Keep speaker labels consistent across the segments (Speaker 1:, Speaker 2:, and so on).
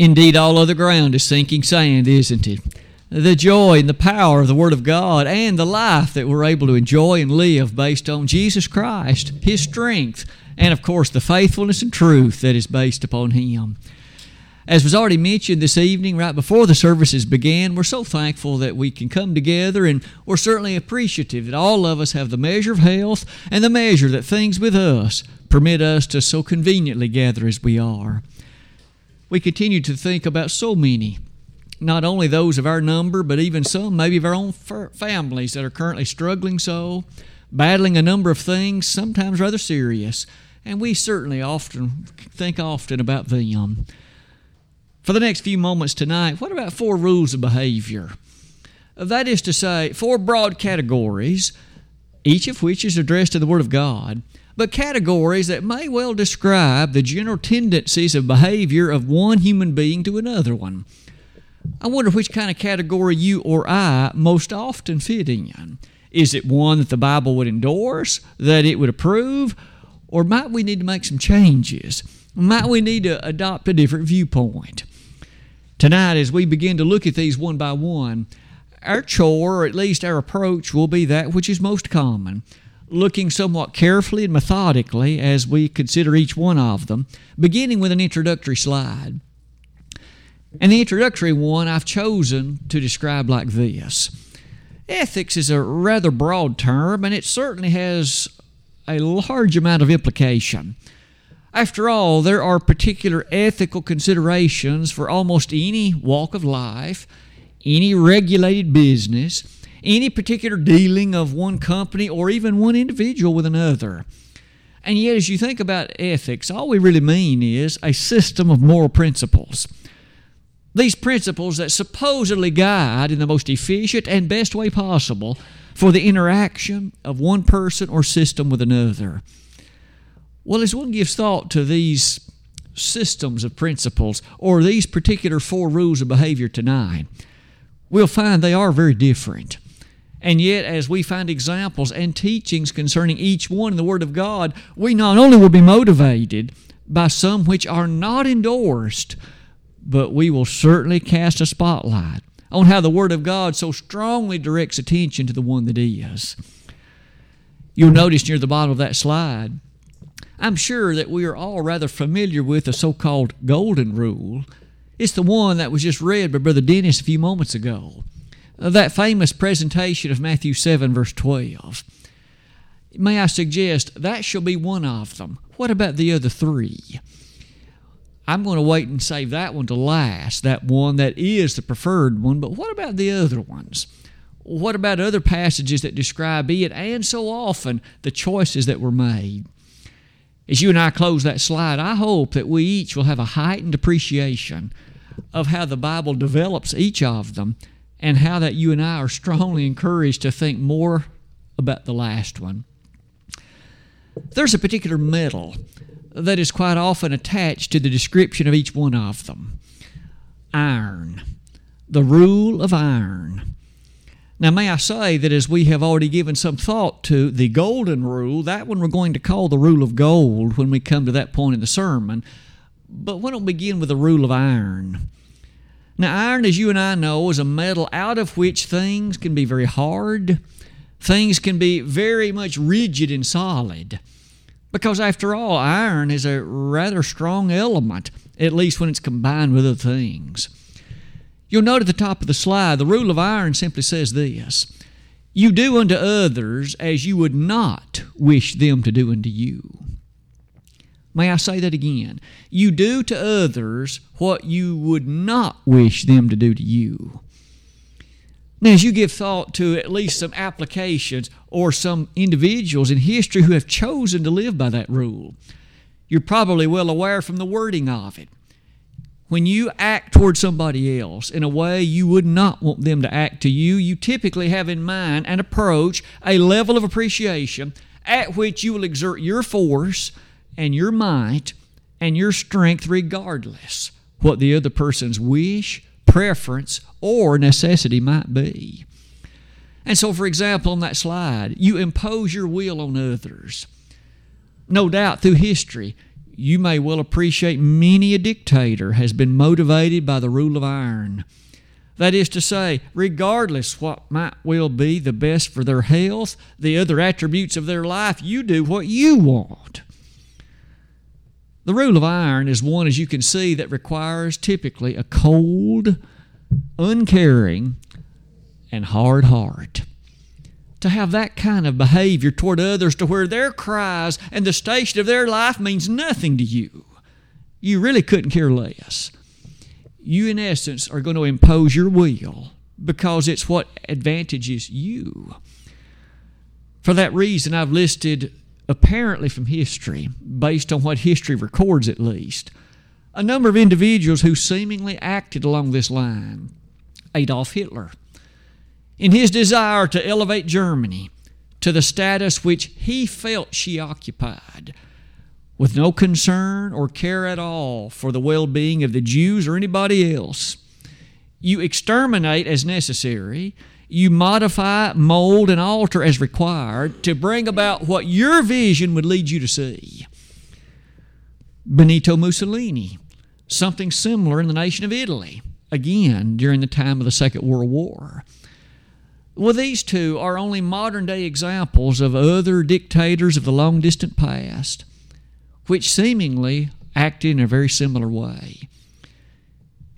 Speaker 1: Indeed, all other ground is sinking sand, isn't it? The joy and the power of the Word of God and the life that we're able to enjoy and live based on Jesus Christ, His strength, and of course the faithfulness and truth that is based upon Him. As was already mentioned this evening, right before the services began, we're so thankful that we can come together, and we're certainly appreciative that all of us have the measure of health and the measure that things with us permit us to so conveniently gather as we are we continue to think about so many, not only those of our number, but even some maybe of our own families that are currently struggling so, battling a number of things, sometimes rather serious. And we certainly often think often about them. For the next few moments tonight, what about four rules of behavior? That is to say, four broad categories, each of which is addressed to the Word of God but categories that may well describe the general tendencies of behavior of one human being to another one. I wonder which kind of category you or I most often fit in. Is it one that the Bible would endorse, that it would approve, or might we need to make some changes? Might we need to adopt a different viewpoint? Tonight, as we begin to look at these one by one, our chore, or at least our approach, will be that which is most common looking somewhat carefully and methodically as we consider each one of them, beginning with an introductory slide. And the introductory one I've chosen to describe like this Ethics is a rather broad term, and it certainly has a large amount of implication. After all, there are particular ethical considerations for almost any walk of life, any regulated business, any particular dealing of one company or even one individual with another. And yet, as you think about ethics, all we really mean is a system of moral principles. These principles that supposedly guide in the most efficient and best way possible for the interaction of one person or system with another. Well, as one gives thought to these systems of principles or these particular four rules of behavior tonight, we'll find they are very different. And yet, as we find examples and teachings concerning each one in the Word of God, we not only will be motivated by some which are not endorsed, but we will certainly cast a spotlight on how the Word of God so strongly directs attention to the one that is. You'll notice near the bottom of that slide, I'm sure that we are all rather familiar with the so called Golden Rule. It's the one that was just read by Brother Dennis a few moments ago that famous presentation of Matthew 7, verse 12. May I suggest that shall be one of them. What about the other three? I'm going to wait and save that one to last, that one that is the preferred one, but what about the other ones? What about other passages that describe it and so often the choices that were made? As you and I close that slide, I hope that we each will have a heightened appreciation of how the Bible develops each of them and how that you and I are strongly encouraged to think more about the last one. There's a particular metal that is quite often attached to the description of each one of them iron, the rule of iron. Now, may I say that as we have already given some thought to the golden rule, that one we're going to call the rule of gold when we come to that point in the sermon. But why don't we begin with the rule of iron? Now, iron, as you and I know, is a metal out of which things can be very hard, things can be very much rigid and solid. Because, after all, iron is a rather strong element, at least when it's combined with other things. You'll note at the top of the slide, the rule of iron simply says this You do unto others as you would not wish them to do unto you. May I say that again? You do to others what you would not wish them to do to you. Now, as you give thought to at least some applications or some individuals in history who have chosen to live by that rule, you're probably well aware from the wording of it. When you act toward somebody else in a way you would not want them to act to you, you typically have in mind an approach, a level of appreciation at which you will exert your force and your might and your strength regardless what the other person's wish, preference, or necessity might be. And so, for example, on that slide, you impose your will on others. No doubt through history, you may well appreciate many a dictator has been motivated by the rule of iron. That is to say, regardless what might well be the best for their health, the other attributes of their life, you do what you want. The rule of iron is one, as you can see, that requires typically a cold, uncaring, and hard heart to have that kind of behavior toward others to where their cries and the station of their life means nothing to you. You really couldn't care less. You, in essence, are going to impose your will because it's what advantages you. For that reason, I've listed, apparently from history, based on what history records at least, a number of individuals who seemingly acted along this line. Adolf Hitler in his desire to elevate Germany to the status which he felt she occupied, with no concern or care at all for the well being of the Jews or anybody else. You exterminate as necessary, you modify, mold, and alter as required to bring about what your vision would lead you to see. Benito Mussolini, something similar in the nation of Italy, again during the time of the Second World War. Well, these two are only modern day examples of other dictators of the long distant past, which seemingly acted in a very similar way.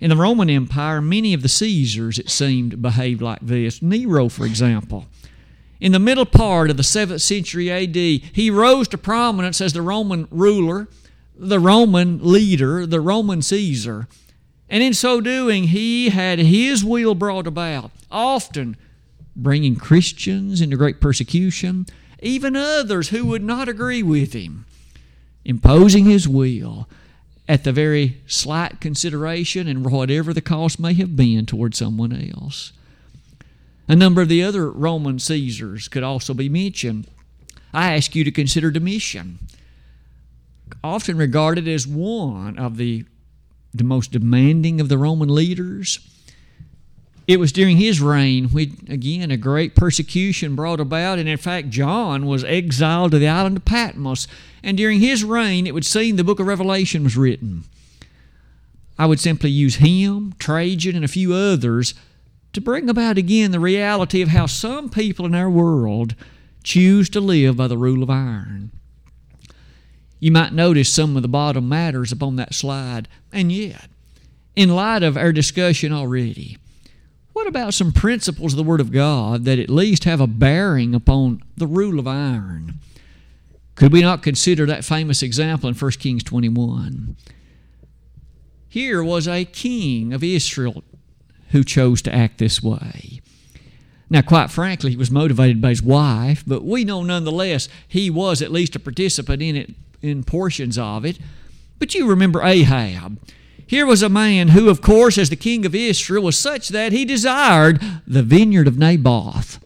Speaker 1: In the Roman Empire, many of the Caesars, it seemed, behaved like this. Nero, for example. In the middle part of the 7th century AD, he rose to prominence as the Roman ruler, the Roman leader, the Roman Caesar. And in so doing, he had his will brought about, often bringing Christians into great persecution, even others who would not agree with him, imposing his will at the very slight consideration and whatever the cost may have been toward someone else. A number of the other Roman Caesars could also be mentioned. I ask you to consider Domitian, often regarded as one of the, the most demanding of the Roman leaders it was during his reign when, again, a great persecution brought about, and in fact, John was exiled to the island of Patmos. And during his reign, it would seem the book of Revelation was written. I would simply use him, Trajan, and a few others to bring about again the reality of how some people in our world choose to live by the rule of iron. You might notice some of the bottom matters upon that slide, and yet, in light of our discussion already, what about some principles of the Word of God that at least have a bearing upon the rule of iron? Could we not consider that famous example in 1 Kings 21? Here was a king of Israel who chose to act this way. Now, quite frankly, he was motivated by his wife, but we know nonetheless he was at least a participant in it, in portions of it. But you remember Ahab. Here was a man who, of course, as the king of Israel, was such that he desired the vineyard of Naboth.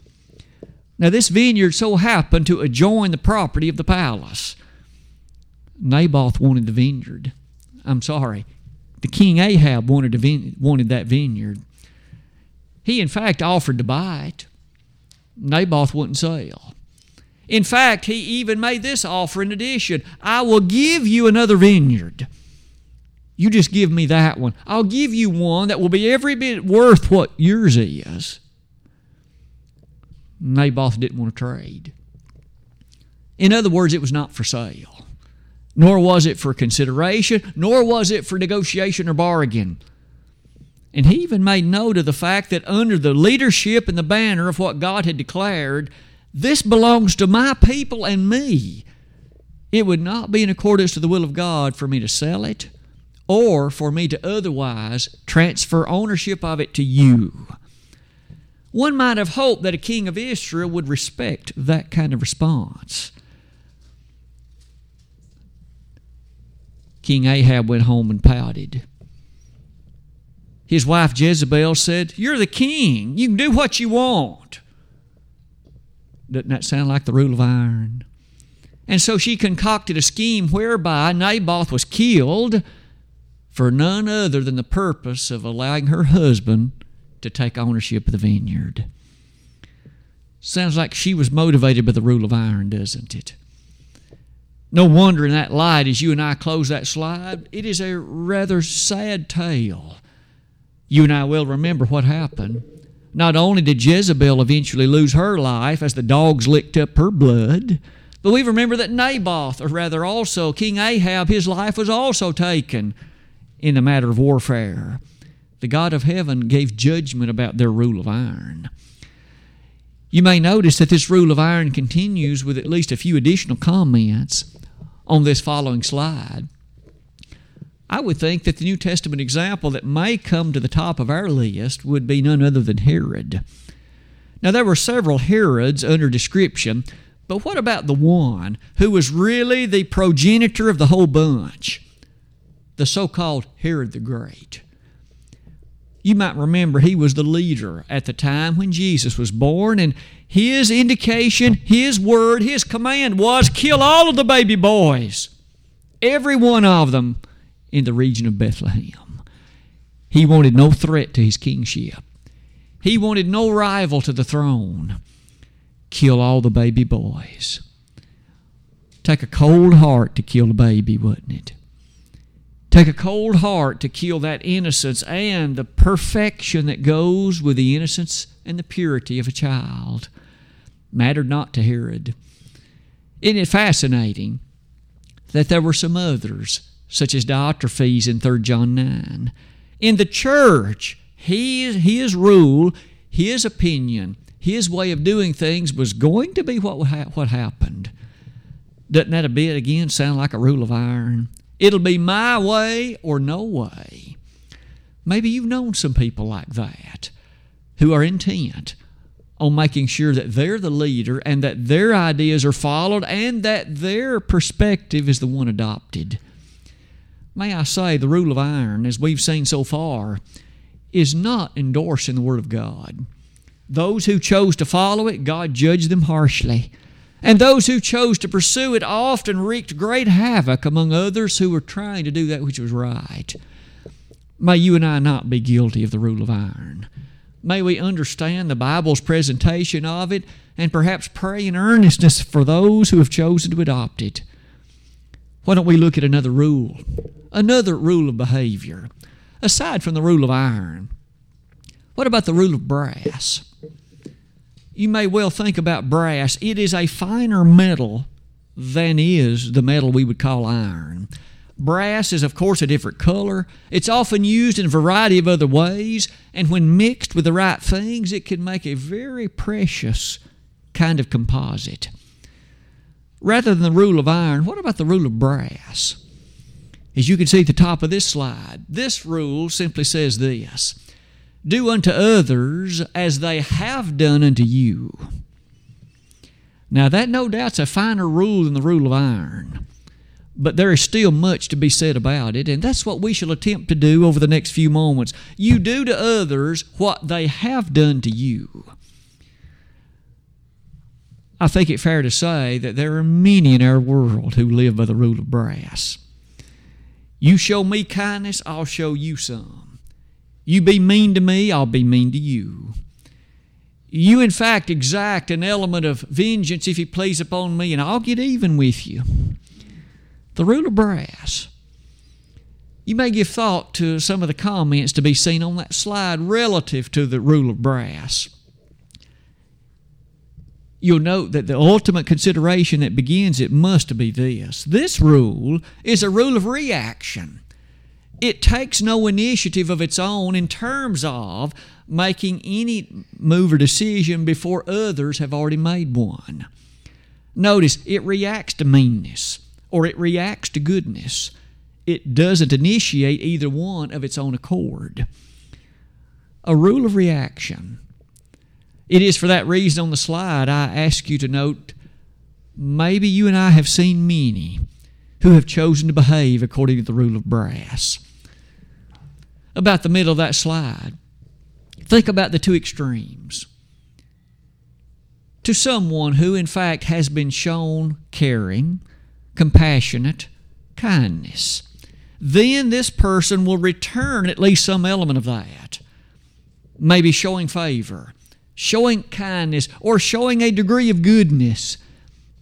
Speaker 1: Now, this vineyard so happened to adjoin the property of the palace. Naboth wanted the vineyard. I'm sorry. The king Ahab wanted, vine- wanted that vineyard. He, in fact, offered to buy it. Naboth wouldn't sell. In fact, he even made this offer in addition I will give you another vineyard you just give me that one. I'll give you one that will be every bit worth what yours is. Naboth didn't want to trade. In other words, it was not for sale, nor was it for consideration, nor was it for negotiation or bargain. And he even made note of the fact that under the leadership and the banner of what God had declared, this belongs to my people and me. It would not be in accordance to the will of God for me to sell it or for me to otherwise transfer ownership of it to you. One might have hoped that a king of Israel would respect that kind of response. King Ahab went home and pouted. His wife Jezebel said, You're the king. You can do what you want. Doesn't that sound like the rule of iron? And so she concocted a scheme whereby Naboth was killed for none other than the purpose of allowing her husband to take ownership of the vineyard. Sounds like she was motivated by the rule of iron, doesn't it? No wonder in that light, as you and I close that slide, it is a rather sad tale. You and I will remember what happened. Not only did Jezebel eventually lose her life as the dogs licked up her blood, but we remember that Naboth, or rather also King Ahab, his life was also taken in the matter of warfare. The God of heaven gave judgment about their rule of iron. You may notice that this rule of iron continues with at least a few additional comments on this following slide. I would think that the New Testament example that may come to the top of our list would be none other than Herod. Now, there were several Herods under description, but what about the one who was really the progenitor of the whole bunch? The so called Herod the Great. You might remember he was the leader at the time when Jesus was born, and his indication, his word, his command was kill all of the baby boys, every one of them in the region of Bethlehem. He wanted no threat to his kingship, he wanted no rival to the throne. Kill all the baby boys. Take a cold heart to kill a baby, wouldn't it? Take a cold heart to kill that innocence and the perfection that goes with the innocence and the purity of a child. Mattered not to Herod. Isn't it fascinating that there were some others, such as Diotrephes in 3 John 9? In the church, his, his rule, his opinion, his way of doing things was going to be what, what happened. Doesn't that a bit again sound like a rule of iron? It'll be my way or no way. Maybe you've known some people like that who are intent on making sure that they're the leader and that their ideas are followed and that their perspective is the one adopted. May I say, the rule of iron, as we've seen so far, is not endorsed in the Word of God. Those who chose to follow it, God judged them harshly. And those who chose to pursue it often wreaked great havoc among others who were trying to do that which was right. May you and I not be guilty of the rule of iron. May we understand the Bible's presentation of it and perhaps pray in earnestness for those who have chosen to adopt it. Why don't we look at another rule? Another rule of behavior. Aside from the rule of iron, what about the rule of brass? You may well think about brass. It is a finer metal than is the metal we would call iron. Brass is, of course, a different color. It's often used in a variety of other ways, and when mixed with the right things, it can make a very precious kind of composite. Rather than the rule of iron, what about the rule of brass? As you can see at the top of this slide, this rule simply says this do unto others as they have done unto you. Now, that no doubt's a finer rule than the rule of iron, but there is still much to be said about it, and that's what we shall attempt to do over the next few moments. You do to others what they have done to you. I think it fair to say that there are many in our world who live by the rule of brass. You show me kindness, I'll show you some. You be mean to me, I'll be mean to you. You, in fact, exact an element of vengeance if you please upon me, and I'll get even with you. The rule of brass. You may give thought to some of the comments to be seen on that slide relative to the rule of brass. You'll note that the ultimate consideration that begins it must be this. This rule is a rule of reaction it takes no initiative of its own in terms of making any move or decision before others have already made one. Notice it reacts to meanness or it reacts to goodness. It doesn't initiate either one of its own accord. A rule of reaction. It is for that reason on the slide I ask you to note maybe you and I have seen many who have chosen to behave according to the rule of brass about the middle of that slide. Think about the two extremes. To someone who, in fact, has been shown caring, compassionate, kindness, then this person will return at least some element of that. Maybe showing favor, showing kindness, or showing a degree of goodness.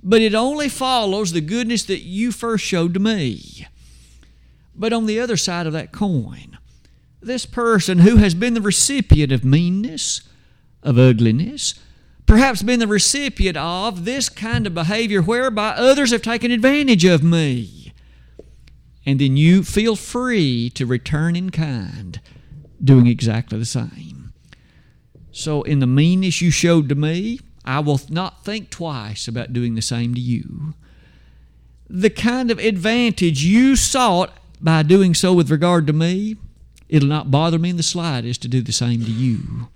Speaker 1: but it only follows the goodness that you first showed to me. But on the other side of that coin, this person who has been the recipient of meanness, of ugliness, perhaps been the recipient of this kind of behavior whereby others have taken advantage of me. And then you feel free to return in kind, doing exactly the same. So, in the meanness you showed to me, I will not think twice about doing the same to you. The kind of advantage you sought by doing so with regard to me, it'll not bother me in the slightest to do the same to you.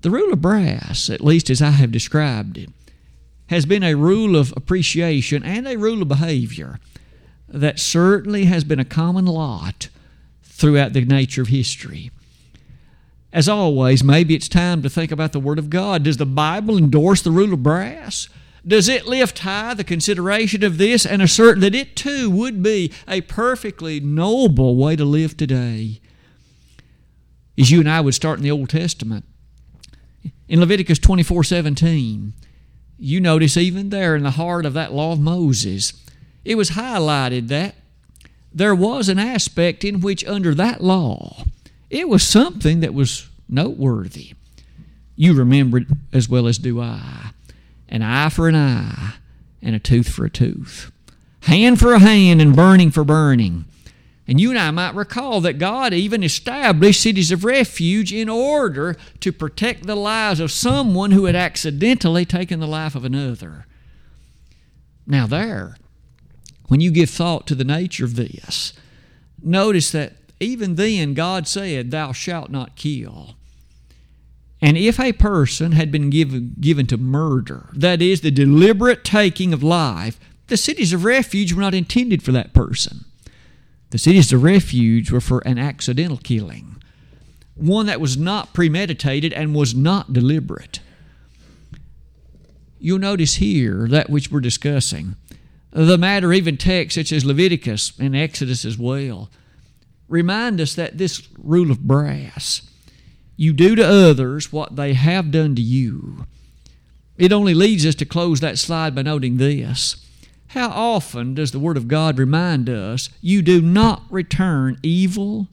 Speaker 1: The rule of brass, at least as I have described it, has been a rule of appreciation and a rule of behavior that certainly has been a common lot throughout the nature of history. As always, maybe it's time to think about the Word of God. Does the Bible endorse the rule of brass? Does it lift high the consideration of this and assert that it too would be a perfectly noble way to live today? As you and I would start in the Old Testament, in Leviticus 24 17, you notice even there in the heart of that law of Moses, it was highlighted that there was an aspect in which, under that law, it was something that was noteworthy. You remember it as well as do I an eye for an eye, and a tooth for a tooth, hand for a hand, and burning for burning. And you and I might recall that God even established cities of refuge in order to protect the lives of someone who had accidentally taken the life of another. Now, there, when you give thought to the nature of this, notice that even then God said, Thou shalt not kill. And if a person had been given, given to murder, that is, the deliberate taking of life, the cities of refuge were not intended for that person. The cities of refuge were for an accidental killing, one that was not premeditated and was not deliberate. You'll notice here that which we're discussing. The matter, even texts such as Leviticus and Exodus as well, remind us that this rule of brass, you do to others what they have done to you. It only leads us to close that slide by noting this. How often does the Word of God remind us you do not return evil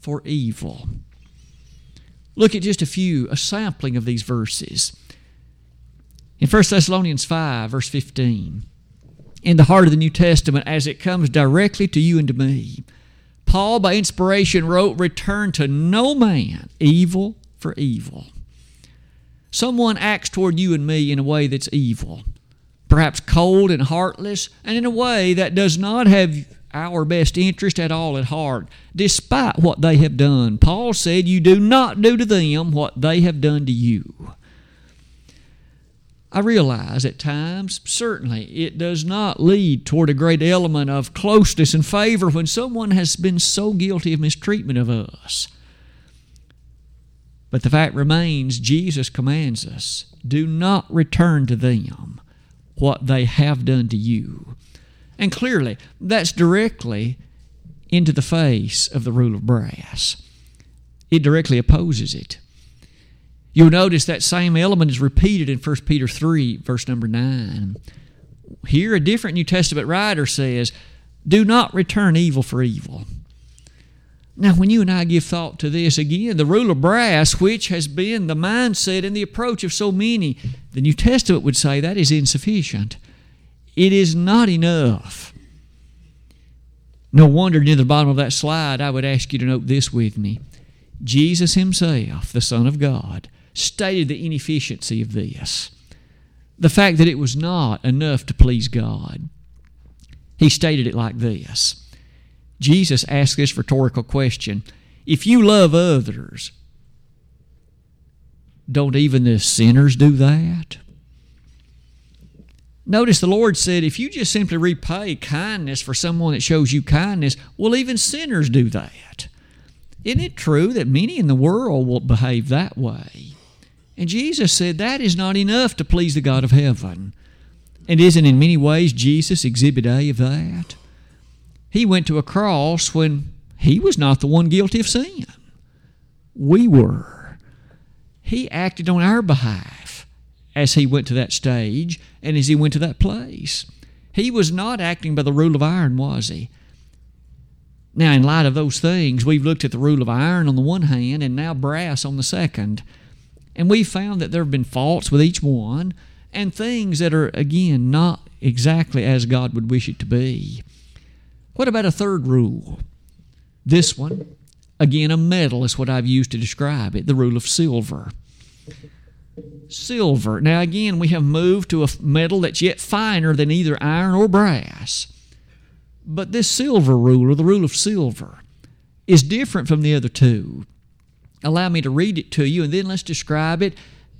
Speaker 1: for evil? Look at just a few, a sampling of these verses. In 1 Thessalonians 5, verse 15, in the heart of the New Testament, as it comes directly to you and to me, Paul, by inspiration, wrote, Return to no man evil for evil. Someone acts toward you and me in a way that's evil, perhaps cold and heartless, and in a way that does not have our best interest at all at heart, despite what they have done. Paul said, You do not do to them what they have done to you. I realize at times, certainly, it does not lead toward a great element of closeness and favor when someone has been so guilty of mistreatment of us. But the fact remains, Jesus commands us do not return to them what they have done to you. And clearly, that's directly into the face of the rule of brass. It directly opposes it. You'll notice that same element is repeated in 1 Peter 3, verse number 9. Here, a different New Testament writer says, Do not return evil for evil. Now, when you and I give thought to this, again, the rule of brass, which has been the mindset and the approach of so many, the New Testament would say that is insufficient. It is not enough. No wonder near the bottom of that slide, I would ask you to note this with me. Jesus Himself, the Son of God, stated the inefficiency of this. The fact that it was not enough to please God. He stated it like this Jesus asked this rhetorical question If you love others, don't even the sinners do that? Notice the Lord said, if you just simply repay kindness for someone that shows you kindness, well, even sinners do that. Isn't it true that many in the world will behave that way? And Jesus said that is not enough to please the God of heaven. And isn't in many ways Jesus exhibit A of that? He went to a cross when he was not the one guilty of sin. We were. He acted on our behalf as he went to that stage and as he went to that place. He was not acting by the rule of iron, was he? Now, in light of those things, we've looked at the rule of iron on the one hand and now brass on the second. And we've found that there have been faults with each one and things that are, again, not exactly as God would wish it to be. What about a third rule? This one, again, a metal is what I've used to describe it the rule of silver. Silver. Now, again, we have moved to a metal that's yet finer than either iron or brass. But this silver rule, or the rule of silver, is different from the other two. Allow me to read it to you, and then let's describe it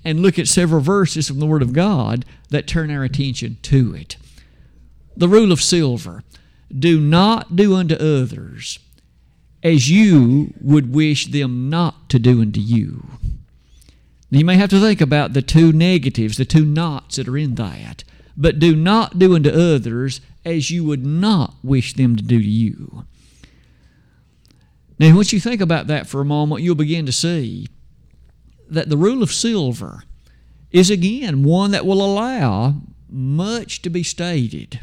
Speaker 1: and look at several verses from the Word of God that turn our attention to it. The rule of silver do not do unto others as you would wish them not to do unto you. Now, you may have to think about the two negatives, the two nots that are in that. But do not do unto others as you would not wish them to do to you. Now, once you think about that for a moment, you'll begin to see that the rule of silver is again one that will allow much to be stated.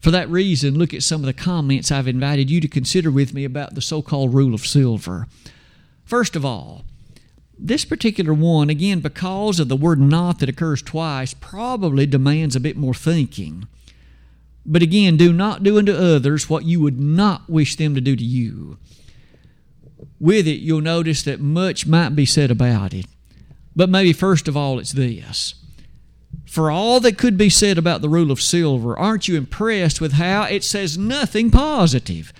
Speaker 1: For that reason, look at some of the comments I've invited you to consider with me about the so called rule of silver. First of all, this particular one, again, because of the word not that occurs twice, probably demands a bit more thinking. But again, do not do unto others what you would not wish them to do to you. With it, you'll notice that much might be said about it. But maybe first of all, it's this. For all that could be said about the rule of silver, aren't you impressed with how it says nothing positive?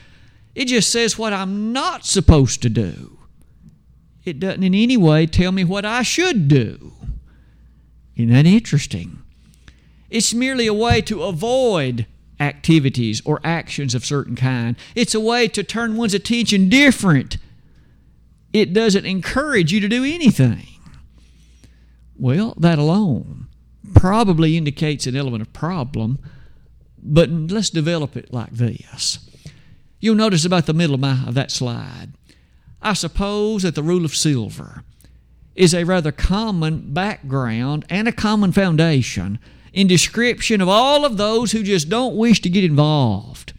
Speaker 1: It just says what I'm not supposed to do. It doesn't in any way tell me what I should do. Isn't that interesting? It's merely a way to avoid activities or actions of certain kind. It's a way to turn one's attention different. It doesn't encourage you to do anything. Well, that alone probably indicates an element of problem, but let's develop it like this. You'll notice about the middle of, my, of that slide. I suppose that the rule of silver is a rather common background and a common foundation in description of all of those who just don't wish to get involved.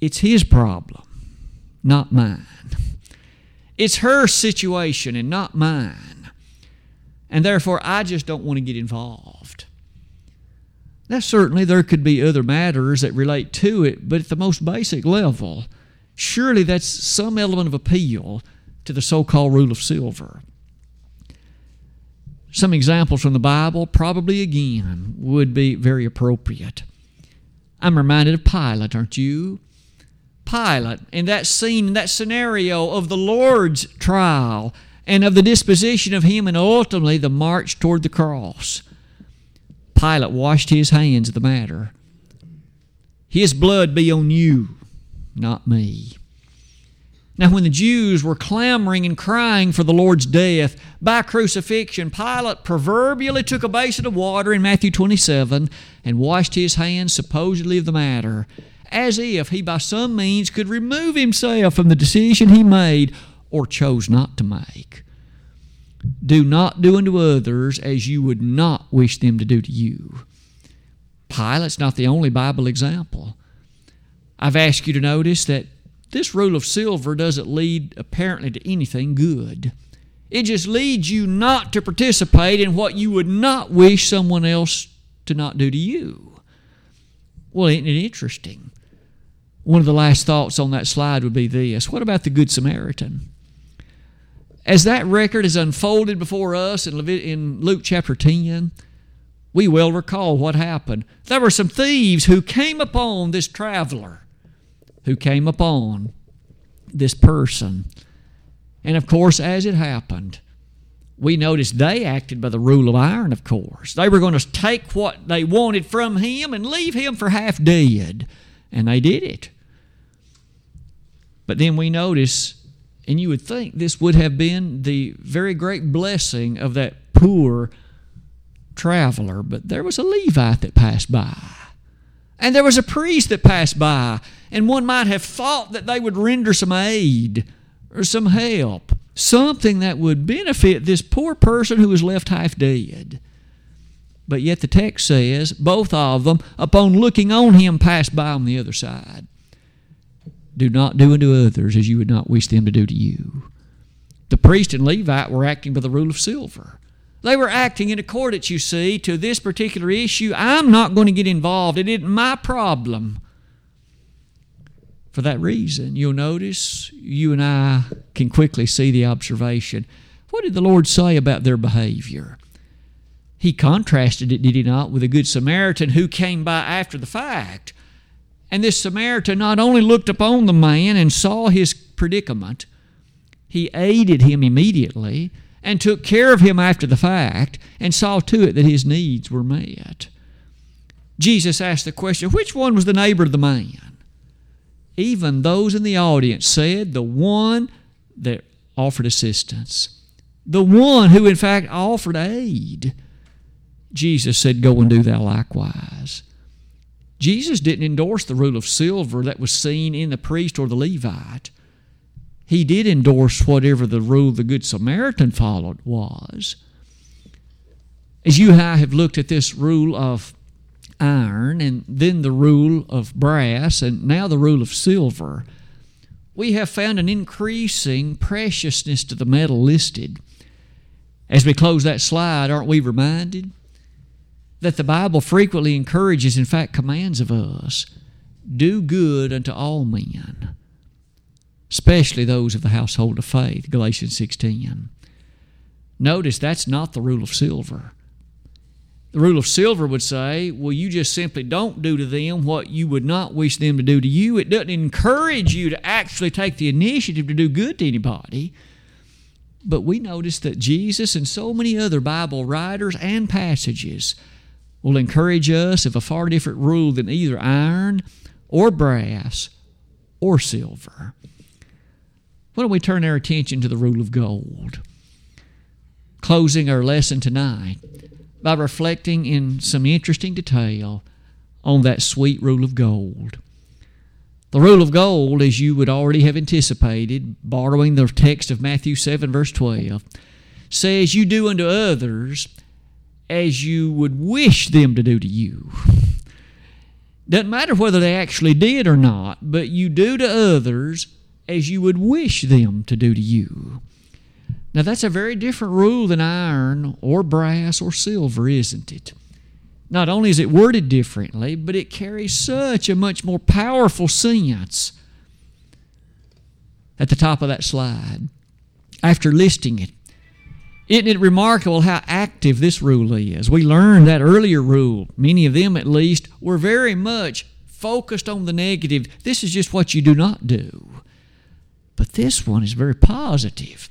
Speaker 1: It's his problem, not mine. It's her situation and not mine. And therefore, I just don't want to get involved. Now, certainly, there could be other matters that relate to it, but at the most basic level, surely that's some element of appeal to the so called rule of silver. Some examples from the Bible, probably again, would be very appropriate. I'm reminded of Pilate, aren't you? Pilate, in that scene, in that scenario of the Lord's trial and of the disposition of him and ultimately the march toward the cross. Pilate washed his hands of the matter. His blood be on you, not me. Now, when the Jews were clamoring and crying for the Lord's death by crucifixion, Pilate proverbially took a basin of water in Matthew 27 and washed his hands supposedly of the matter, as if he by some means could remove himself from the decision he made or chose not to make. Do not do unto others as you would not wish them to do to you. Pilate's not the only Bible example. I've asked you to notice that this rule of silver doesn't lead apparently to anything good. It just leads you not to participate in what you would not wish someone else to not do to you. Well, isn't it interesting? One of the last thoughts on that slide would be this What about the Good Samaritan? As that record is unfolded before us in, Luke chapter 10, we well recall what happened. There were some thieves who came upon this traveler who came upon this person. And of course, as it happened, we noticed they acted by the rule of iron, of course. They were going to take what they wanted from him and leave him for half dead. And they did it. But then we notice, and you would think this would have been the very great blessing of that poor traveler, but there was a Levite that passed by. And there was a priest that passed by, and one might have thought that they would render some aid or some help, something that would benefit this poor person who was left half dead. But yet the text says, both of them, upon looking on him, passed by on the other side. Do not do unto others as you would not wish them to do to you. The priest and Levite were acting by the rule of silver. They were acting in accordance, you see, to this particular issue. I'm not going to get involved. It isn't my problem. For that reason, you'll notice you and I can quickly see the observation. What did the Lord say about their behavior? He contrasted it, did he not, with a good Samaritan who came by after the fact. And this Samaritan not only looked upon the man and saw his predicament, he aided him immediately and took care of him after the fact and saw to it that his needs were met. Jesus asked the question which one was the neighbor of the man? Even those in the audience said the one that offered assistance, the one who, in fact, offered aid. Jesus said, Go and do thou likewise. Jesus didn't endorse the rule of silver that was seen in the priest or the Levite he did endorse whatever the rule the Good Samaritan followed was. As you and I have looked at this rule of iron and then the rule of brass and now the rule of silver, we have found an increasing preciousness to the metal listed. As we close that slide, aren't we reminded that the Bible frequently encourages, in fact, commands of us do good unto all men especially those of the household of faith, Galatians 6:10. Notice that's not the rule of silver. The rule of silver would say, well, you just simply don't do to them what you would not wish them to do to you. It doesn't encourage you to actually take the initiative to do good to anybody. But we notice that Jesus and so many other Bible writers and passages will encourage us of a far different rule than either iron or brass or silver. Why don't we turn our attention to the rule of gold? Closing our lesson tonight by reflecting in some interesting detail on that sweet rule of gold. The rule of gold, as you would already have anticipated, borrowing the text of Matthew 7, verse 12, says, You do unto others as you would wish them to do to you. Doesn't matter whether they actually did or not, but you do to others as you would wish them to do to you. Now, that's a very different rule than iron or brass or silver, isn't it? Not only is it worded differently, but it carries such a much more powerful sense. At the top of that slide, after listing it, isn't it remarkable how active this rule is? We learned that earlier rule, many of them at least, were very much focused on the negative. This is just what you do not do. But this one is very positive.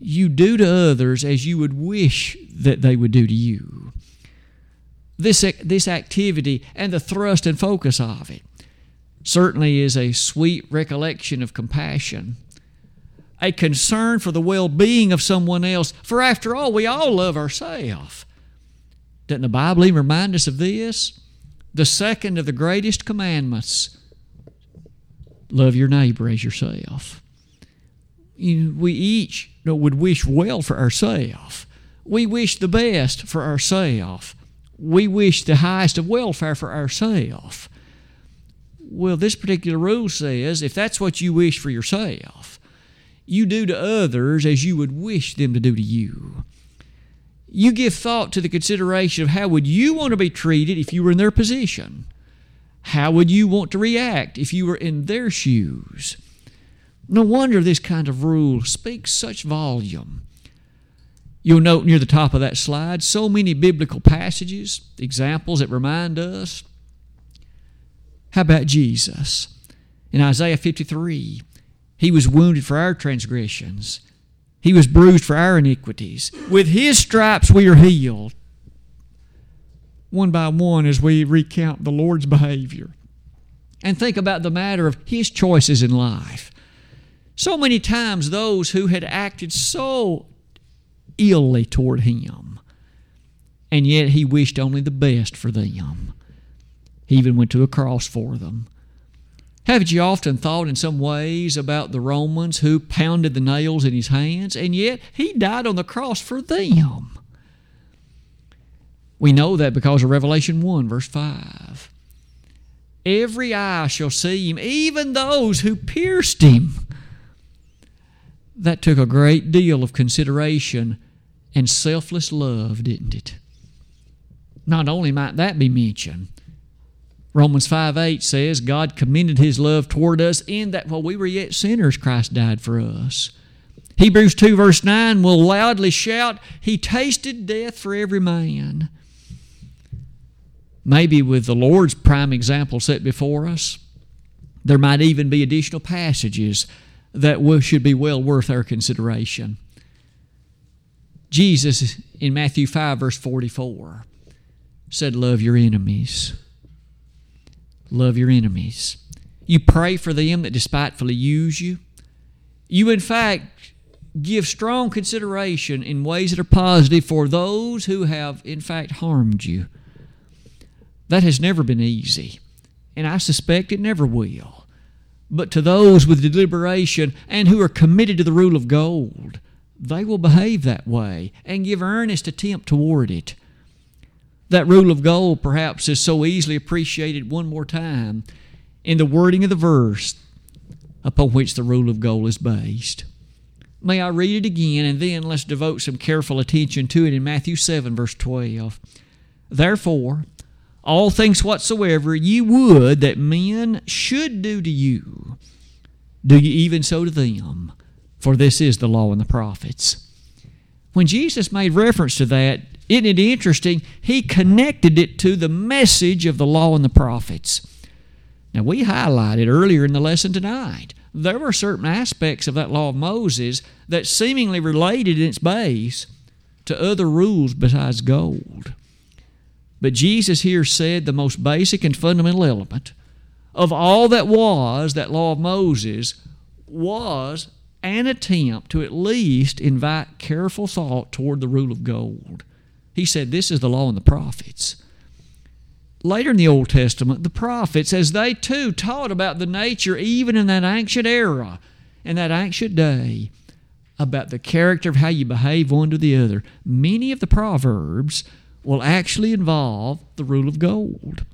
Speaker 1: You do to others as you would wish that they would do to you. This, this activity and the thrust and focus of it certainly is a sweet recollection of compassion, a concern for the well being of someone else. For after all, we all love ourselves. Doesn't the Bible even remind us of this? The second of the greatest commandments love your neighbor as yourself we each you know, would wish well for ourselves. We wish the best for ourselves. We wish the highest of welfare for ourselves. Well, this particular rule says if that's what you wish for yourself, you do to others as you would wish them to do to you. You give thought to the consideration of how would you want to be treated if you were in their position? How would you want to react if you were in their shoes? No wonder this kind of rule speaks such volume. You'll note near the top of that slide so many biblical passages, examples that remind us. How about Jesus? In Isaiah 53, he was wounded for our transgressions, he was bruised for our iniquities. With his stripes we are healed. One by one, as we recount the Lord's behavior and think about the matter of his choices in life. So many times, those who had acted so illy toward him, and yet he wished only the best for them. He even went to a cross for them. Haven't you often thought in some ways about the Romans who pounded the nails in his hands, and yet he died on the cross for them? We know that because of Revelation 1, verse 5. Every eye shall see him, even those who pierced him. That took a great deal of consideration and selfless love, didn't it? Not only might that be mentioned, Romans 5 8 says, God commended his love toward us in that while we were yet sinners, Christ died for us. Hebrews 2 verse 9 will loudly shout, He tasted death for every man. Maybe with the Lord's prime example set before us, there might even be additional passages that should be well worth our consideration. Jesus in Matthew 5, verse 44, said, Love your enemies. Love your enemies. You pray for them that despitefully use you. You, in fact, give strong consideration in ways that are positive for those who have, in fact, harmed you. That has never been easy, and I suspect it never will. But to those with deliberation and who are committed to the rule of gold, they will behave that way and give earnest attempt toward it. That rule of gold perhaps is so easily appreciated one more time in the wording of the verse upon which the rule of gold is based. May I read it again and then let's devote some careful attention to it in Matthew 7, verse 12. Therefore, all things whatsoever ye would that men should do to you, do ye even so to them, for this is the law and the prophets. When Jesus made reference to that, isn't it interesting? He connected it to the message of the law and the prophets. Now, we highlighted earlier in the lesson tonight, there were certain aspects of that law of Moses that seemingly related in its base to other rules besides gold. But Jesus here said the most basic and fundamental element of all that was that law of Moses was an attempt to at least invite careful thought toward the rule of gold. He said, This is the law and the prophets. Later in the Old Testament, the prophets, as they too taught about the nature, even in that ancient era, in that ancient day, about the character of how you behave one to the other, many of the Proverbs will actually involve the rule of gold.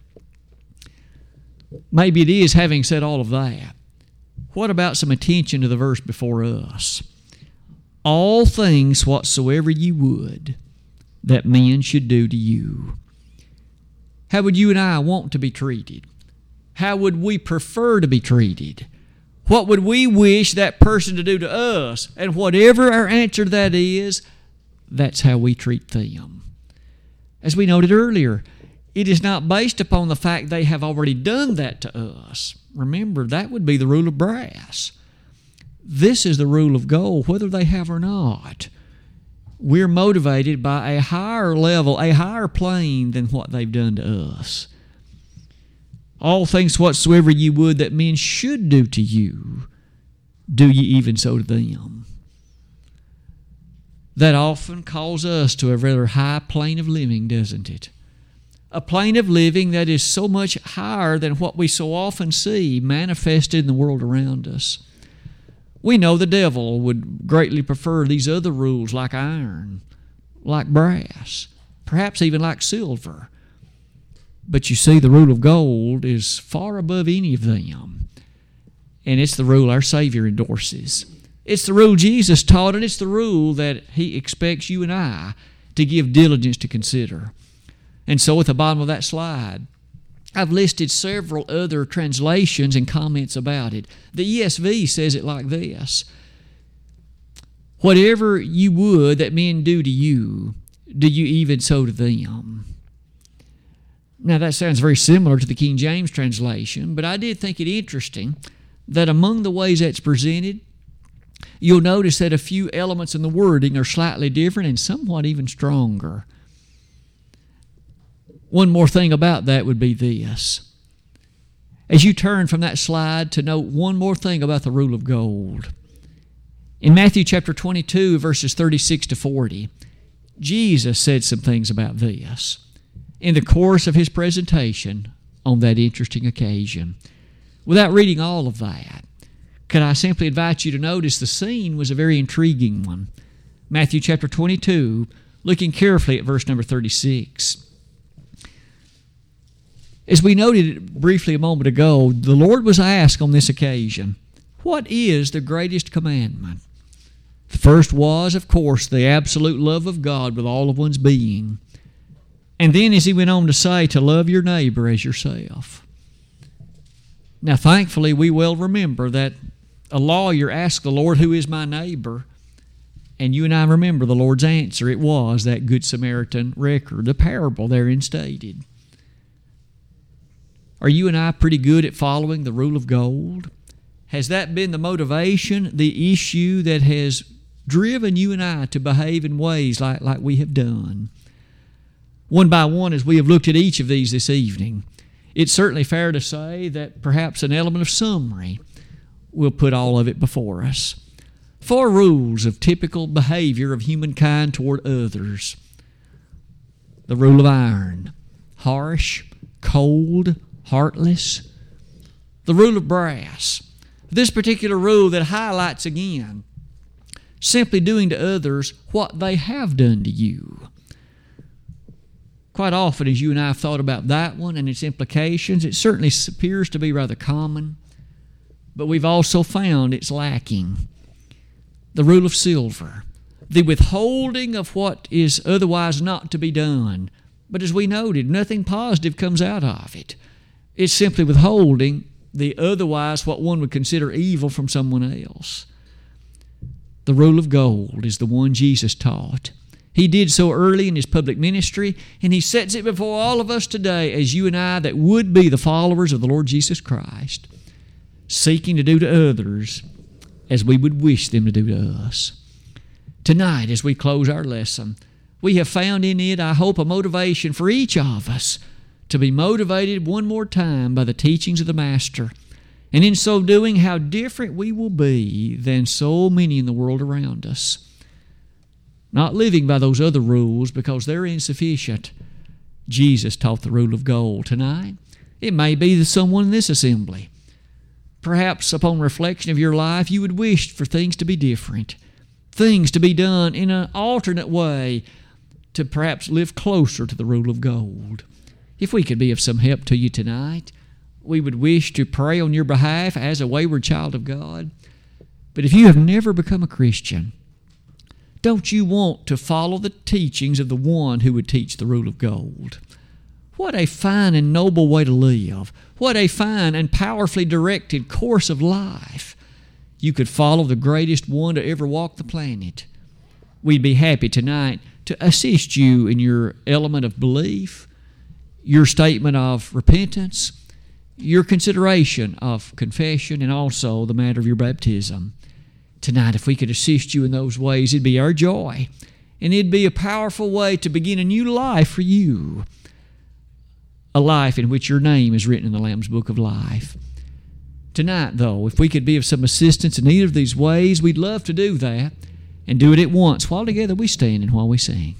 Speaker 1: Maybe it is, having said all of that. What about some attention to the verse before us? All things whatsoever ye would that men should do to you. How would you and I want to be treated? How would we prefer to be treated? What would we wish that person to do to us? And whatever our answer to that is, that's how we treat them. As we noted earlier, it is not based upon the fact they have already done that to us. Remember, that would be the rule of brass. This is the rule of gold, whether they have or not we're motivated by a higher level, a higher plane than what they've done to us. All things whatsoever you would that men should do to you, do ye even so to them. That often calls us to a rather high plane of living, doesn't it? A plane of living that is so much higher than what we so often see manifested in the world around us. We know the devil would greatly prefer these other rules like iron, like brass, perhaps even like silver. But you see, the rule of gold is far above any of them. And it's the rule our Savior endorses. It's the rule Jesus taught, and it's the rule that He expects you and I to give diligence to consider. And so, at the bottom of that slide, I've listed several other translations and comments about it. The ESV says it like this Whatever you would that men do to you, do you even so to them. Now, that sounds very similar to the King James translation, but I did think it interesting that among the ways that's presented, you'll notice that a few elements in the wording are slightly different and somewhat even stronger. One more thing about that would be this. As you turn from that slide to note one more thing about the rule of gold. In Matthew chapter 22, verses 36 to 40, Jesus said some things about this in the course of his presentation on that interesting occasion. Without reading all of that, could I simply invite you to notice the scene was a very intriguing one? Matthew chapter 22, looking carefully at verse number 36. As we noted briefly a moment ago, the Lord was asked on this occasion, What is the greatest commandment? The first was, of course, the absolute love of God with all of one's being. And then, as he went on to say, to love your neighbor as yourself. Now, thankfully, we well remember that a lawyer asked the Lord, Who is my neighbor? And you and I remember the Lord's answer. It was that Good Samaritan record, the parable therein stated. Are you and I pretty good at following the rule of gold? Has that been the motivation, the issue that has driven you and I to behave in ways like, like we have done? One by one, as we have looked at each of these this evening, it's certainly fair to say that perhaps an element of summary will put all of it before us. Four rules of typical behavior of humankind toward others. The rule of iron harsh, cold, heartless. The rule of brass. This particular rule that highlights again simply doing to others what they have done to you. Quite often, as you and I have thought about that one and its implications, it certainly appears to be rather common, but we've also found it's lacking the rule of silver, the withholding of what is otherwise not to be done. But as we noted, nothing positive comes out of it. It's simply withholding the otherwise what one would consider evil from someone else. The rule of gold is the one Jesus taught. He did so early in his public ministry, and he sets it before all of us today as you and I that would be the followers of the Lord Jesus Christ, seeking to do to others as we would wish them to do to us. Tonight, as we close our lesson, we have found in it, I hope, a motivation for each of us to be motivated one more time by the teachings of the Master. And in so doing, how different we will be than so many in the world around us. Not living by those other rules because they're insufficient. Jesus taught the rule of gold tonight. It may be that someone in this assembly Perhaps upon reflection of your life, you would wish for things to be different, things to be done in an alternate way to perhaps live closer to the rule of gold. If we could be of some help to you tonight, we would wish to pray on your behalf as a wayward child of God. But if you have never become a Christian, don't you want to follow the teachings of the one who would teach the rule of gold? What a fine and noble way to live. What a fine and powerfully directed course of life. You could follow the greatest one to ever walk the planet. We'd be happy tonight to assist you in your element of belief, your statement of repentance, your consideration of confession, and also the matter of your baptism. Tonight, if we could assist you in those ways, it'd be our joy. And it'd be a powerful way to begin a new life for you a life in which your name is written in the Lamb's Book of Life. Tonight, though, if we could be of some assistance in either of these ways, we'd love to do that and do it at once while together we stand and while we sing.